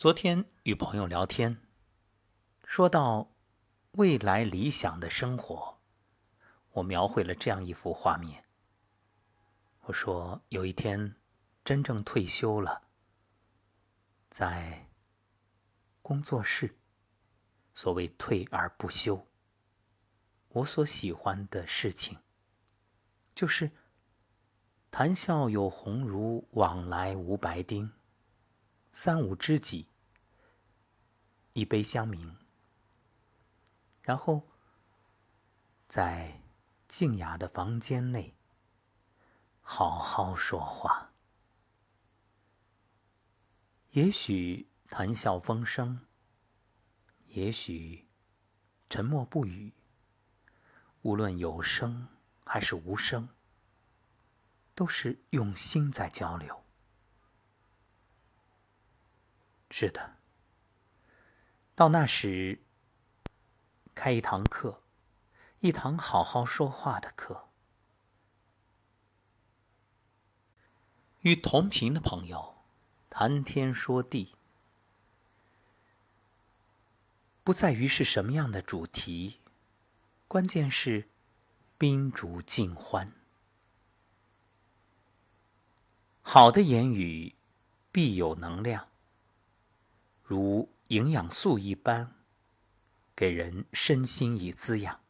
昨天与朋友聊天，说到未来理想的生活，我描绘了这样一幅画面。我说有一天真正退休了，在工作室，所谓退而不休，我所喜欢的事情，就是谈笑有鸿儒，往来无白丁，三五知己。一杯香茗，然后在静雅的房间内好好说话。也许谈笑风生，也许沉默不语。无论有声还是无声，都是用心在交流。是的。到那时，开一堂课，一堂好好说话的课，与同频的朋友谈天说地，不在于是什么样的主题，关键是宾主尽欢。好的言语必有能量，如。营养素一般，给人身心以滋养。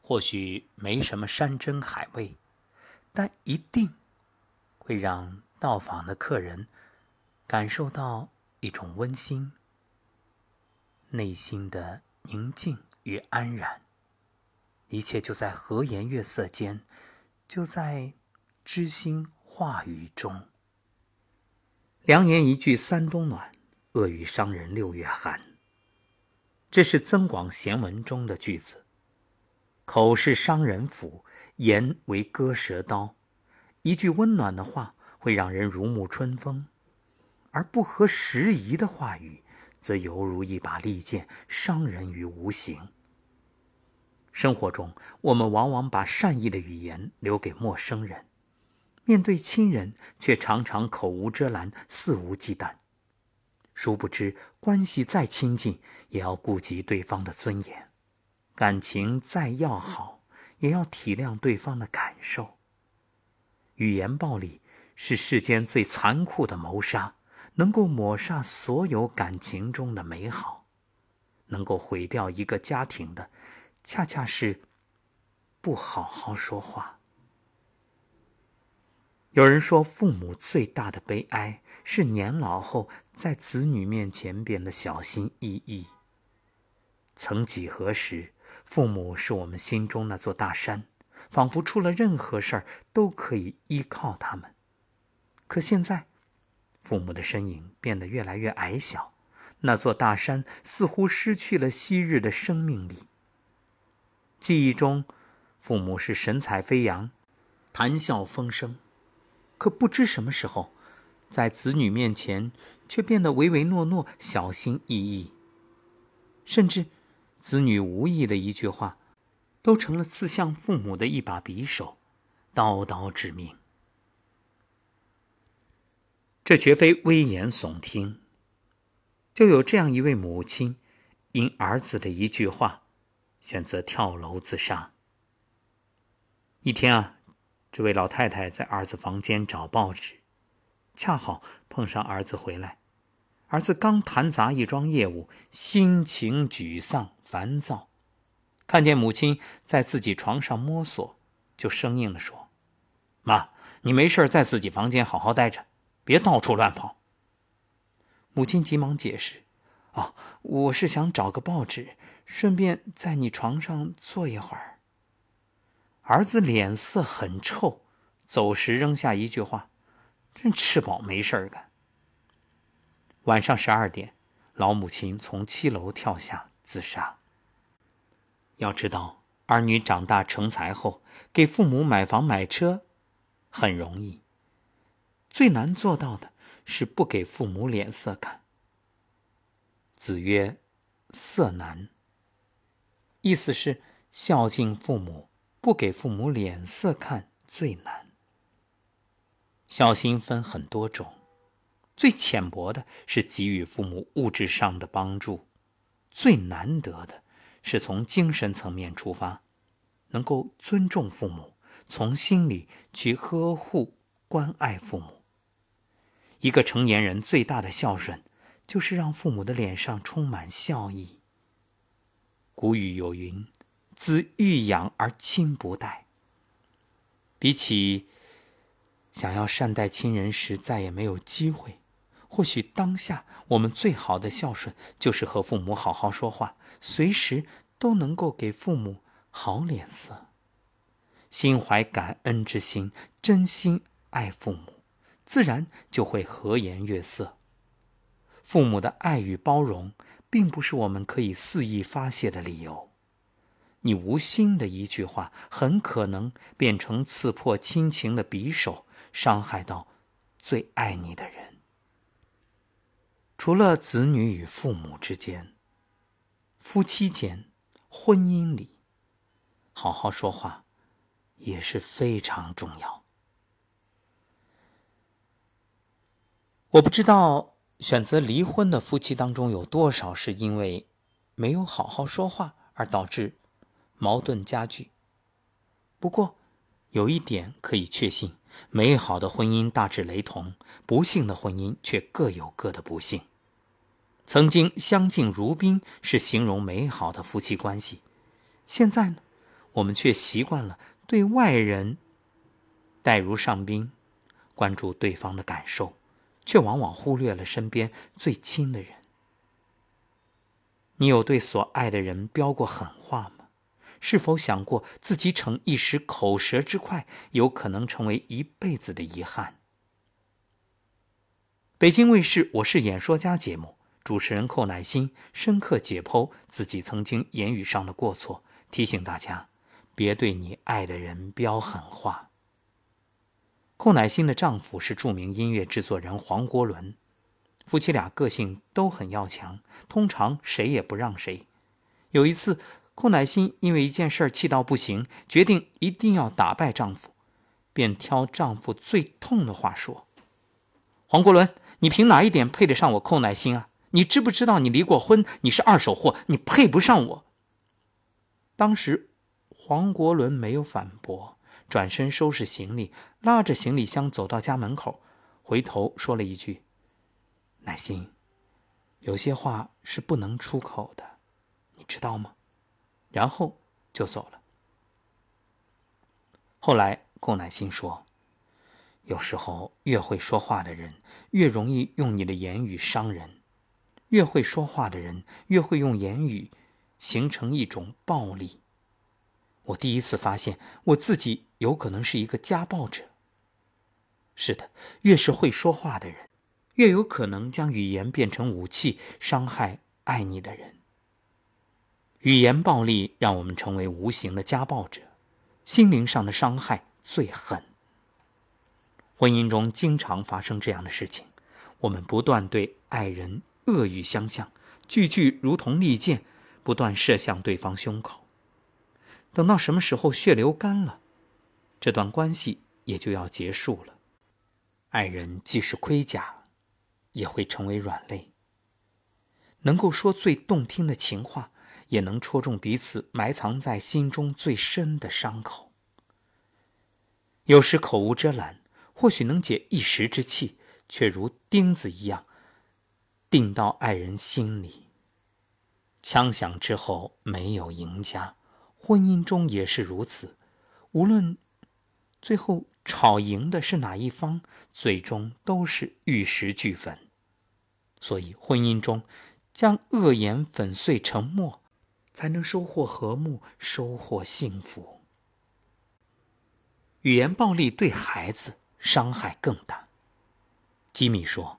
或许没什么山珍海味，但一定会让到访的客人感受到一种温馨、内心的宁静与安然。一切就在和颜悦色间，就在知心话语中。良言一句三冬暖。恶语伤人六月寒。这是增广贤文中的句子。口是伤人斧，言为割舌刀。一句温暖的话会让人如沐春风，而不合时宜的话语，则犹如一把利剑，伤人于无形。生活中，我们往往把善意的语言留给陌生人，面对亲人，却常常口无遮拦，肆无忌惮。殊不知，关系再亲近，也要顾及对方的尊严；感情再要好，也要体谅对方的感受。语言暴力是世间最残酷的谋杀，能够抹杀所有感情中的美好，能够毁掉一个家庭的，恰恰是不好好说话。有人说，父母最大的悲哀是年老后在子女面前变得小心翼翼。曾几何时，父母是我们心中那座大山，仿佛出了任何事儿都可以依靠他们。可现在，父母的身影变得越来越矮小，那座大山似乎失去了昔日的生命力。记忆中，父母是神采飞扬，谈笑风生。可不知什么时候，在子女面前却变得唯唯诺诺、小心翼翼，甚至子女无意的一句话，都成了刺向父母的一把匕首，刀刀致命。这绝非危言耸听。就有这样一位母亲，因儿子的一句话，选择跳楼自杀。一天啊。这位老太太在儿子房间找报纸，恰好碰上儿子回来。儿子刚谈砸一桩业务，心情沮丧烦躁，看见母亲在自己床上摸索，就生硬地说：“妈，你没事在自己房间好好待着，别到处乱跑。”母亲急忙解释：“哦，我是想找个报纸，顺便在你床上坐一会儿。”儿子脸色很臭，走时扔下一句话：“真吃饱没事干。”晚上十二点，老母亲从七楼跳下自杀。要知道，儿女长大成才后，给父母买房买车很容易，最难做到的是不给父母脸色看。子曰：“色难。”意思是孝敬父母。不给父母脸色看最难。孝心分很多种，最浅薄的是给予父母物质上的帮助，最难得的是从精神层面出发，能够尊重父母，从心里去呵护、关爱父母。一个成年人最大的孝顺，就是让父母的脸上充满笑意。古语有云：“子欲养而亲不待。”比起想要善待亲人时再也没有机会，或许当下我们最好的孝顺，就是和父母好好说话，随时都能够给父母好脸色，心怀感恩之心，真心爱父母。自然就会和颜悦色。父母的爱与包容，并不是我们可以肆意发泄的理由。你无心的一句话，很可能变成刺破亲情的匕首，伤害到最爱你的人。除了子女与父母之间，夫妻间、婚姻里，好好说话也是非常重要。我不知道选择离婚的夫妻当中有多少是因为没有好好说话而导致矛盾加剧。不过有一点可以确信：美好的婚姻大致雷同，不幸的婚姻却各有各的不幸。曾经相敬如宾是形容美好的夫妻关系，现在呢，我们却习惯了对外人待如上宾，关注对方的感受。却往往忽略了身边最亲的人。你有对所爱的人飙过狠话吗？是否想过自己逞一时口舌之快，有可能成为一辈子的遗憾？北京卫视《我是演说家》节目主持人寇乃馨深刻解剖自己曾经言语上的过错，提醒大家别对你爱的人飙狠话。寇乃馨的丈夫是著名音乐制作人黄国伦，夫妻俩个性都很要强，通常谁也不让谁。有一次，寇乃馨因为一件事气到不行，决定一定要打败丈夫，便挑丈夫最痛的话说：“黄国伦，你凭哪一点配得上我寇乃馨啊？你知不知道你离过婚？你是二手货，你配不上我。”当时，黄国伦没有反驳。转身收拾行李，拉着行李箱走到家门口，回头说了一句：“乃馨，有些话是不能出口的，你知道吗？”然后就走了。后来，顾乃馨说：“有时候，越会说话的人，越容易用你的言语伤人；越会说话的人，越会用言语形成一种暴力。”我第一次发现我自己有可能是一个家暴者。是的，越是会说话的人，越有可能将语言变成武器，伤害爱你的人。语言暴力让我们成为无形的家暴者，心灵上的伤害最狠。婚姻中经常发生这样的事情，我们不断对爱人恶语相向，句句如同利剑，不断射向对方胸口。等到什么时候血流干了，这段关系也就要结束了。爱人即使盔甲，也会成为软肋。能够说最动听的情话，也能戳中彼此埋藏在心中最深的伤口。有时口无遮拦，或许能解一时之气，却如钉子一样钉到爱人心里。枪响之后，没有赢家。婚姻中也是如此，无论最后吵赢的是哪一方，最终都是玉石俱焚。所以，婚姻中将恶言粉碎成沫，才能收获和睦，收获幸福。语言暴力对孩子伤害更大。吉米说：“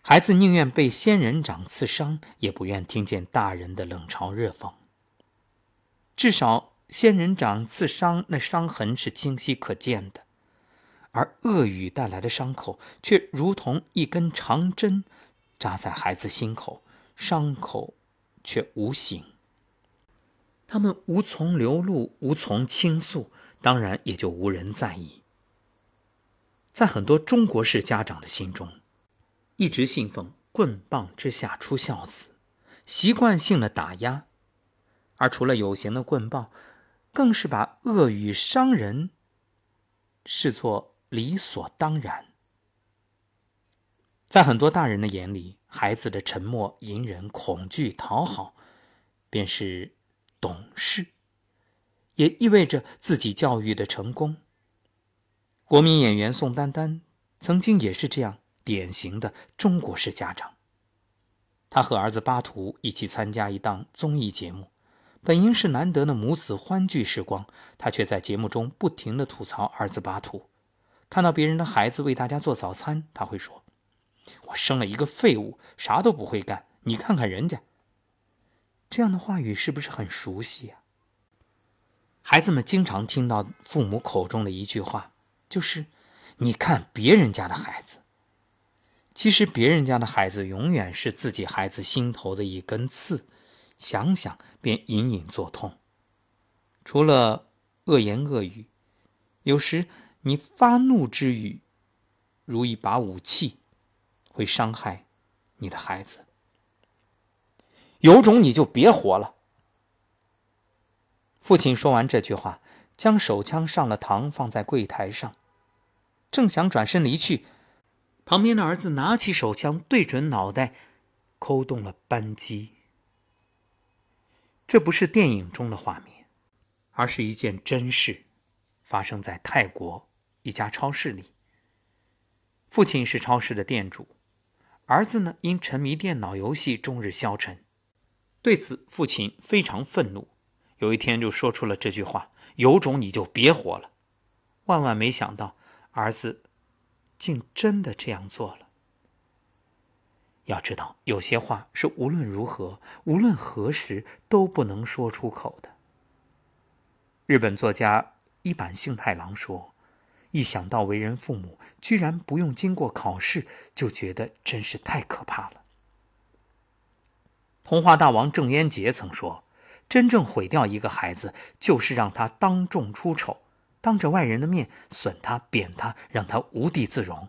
孩子宁愿被仙人掌刺伤，也不愿听见大人的冷嘲热讽。”至少仙人掌刺伤，那伤痕是清晰可见的；而恶语带来的伤口，却如同一根长针扎在孩子心口，伤口却无形。他们无从流露，无从倾诉，当然也就无人在意。在很多中国式家长的心中，一直信奉“棍棒之下出孝子”，习惯性的打压，而除了有形的棍棒，更是把恶语伤人视作理所当然。在很多大人的眼里，孩子的沉默、隐忍、恐惧、讨好，便是懂事，也意味着自己教育的成功。国民演员宋丹丹曾经也是这样典型的中国式家长。他和儿子巴图一起参加一档综艺节目。本应是难得的母子欢聚时光，他却在节目中不停地吐槽儿子巴图。看到别人的孩子为大家做早餐，他会说：“我生了一个废物，啥都不会干。你看看人家。”这样的话语是不是很熟悉呀？孩子们经常听到父母口中的一句话，就是：“你看别人家的孩子。”其实，别人家的孩子永远是自己孩子心头的一根刺。想想便隐隐作痛。除了恶言恶语，有时你发怒之语，如一把武器，会伤害你的孩子。有种你就别活了！父亲说完这句话，将手枪上了膛，放在柜台上，正想转身离去，旁边的儿子拿起手枪，对准脑袋，扣动了扳机。这不是电影中的画面，而是一件真事，发生在泰国一家超市里。父亲是超市的店主，儿子呢因沉迷电脑游戏终日消沉。对此，父亲非常愤怒，有一天就说出了这句话：“有种你就别活了。”万万没想到，儿子竟真的这样做了。要知道，有些话是无论如何、无论何时都不能说出口的。日本作家一坂幸太郎说：“一想到为人父母居然不用经过考试，就觉得真是太可怕了。”童话大王郑渊洁曾说：“真正毁掉一个孩子，就是让他当众出丑，当着外人的面损他、贬他，让他无地自容。”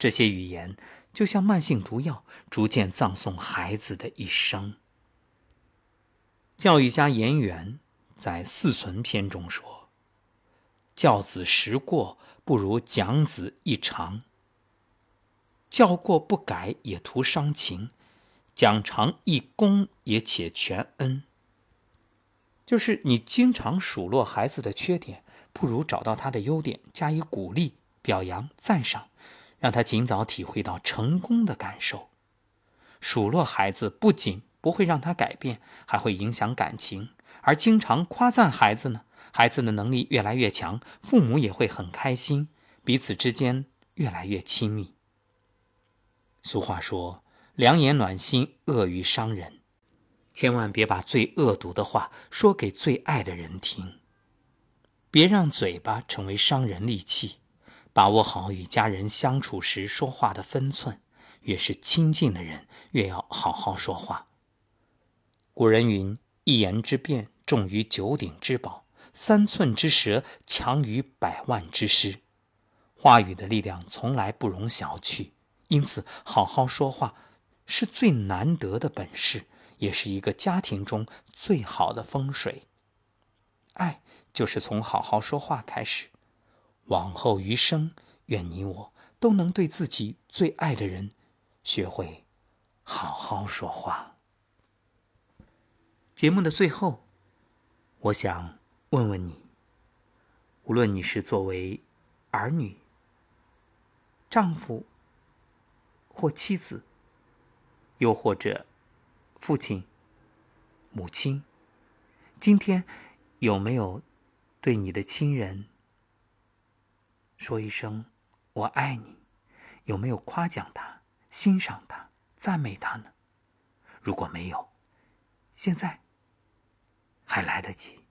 这些语言就像慢性毒药，逐渐葬送孩子的一生。教育家严元在《四存篇》中说：“教子时过，不如讲子一长。教过不改，也徒伤情；讲长一功，也且全恩。”就是你经常数落孩子的缺点，不如找到他的优点，加以鼓励、表扬、赞赏。让他尽早体会到成功的感受。数落孩子不仅不会让他改变，还会影响感情；而经常夸赞孩子呢，孩子的能力越来越强，父母也会很开心，彼此之间越来越亲密。俗话说：“良言暖心，恶语伤人。”千万别把最恶毒的话说给最爱的人听，别让嘴巴成为伤人利器。把握好与家人相处时说话的分寸，越是亲近的人，越要好好说话。古人云：“一言之辩重于九鼎之宝，三寸之舌强于百万之师。”话语的力量从来不容小觑，因此好好说话是最难得的本事，也是一个家庭中最好的风水。爱就是从好好说话开始。往后余生，愿你我都能对自己最爱的人，学会好好说话。节目的最后，我想问问你：无论你是作为儿女、丈夫或妻子，又或者父亲、母亲，今天有没有对你的亲人？说一声“我爱你”，有没有夸奖他、欣赏他、赞美他呢？如果没有，现在还来得及。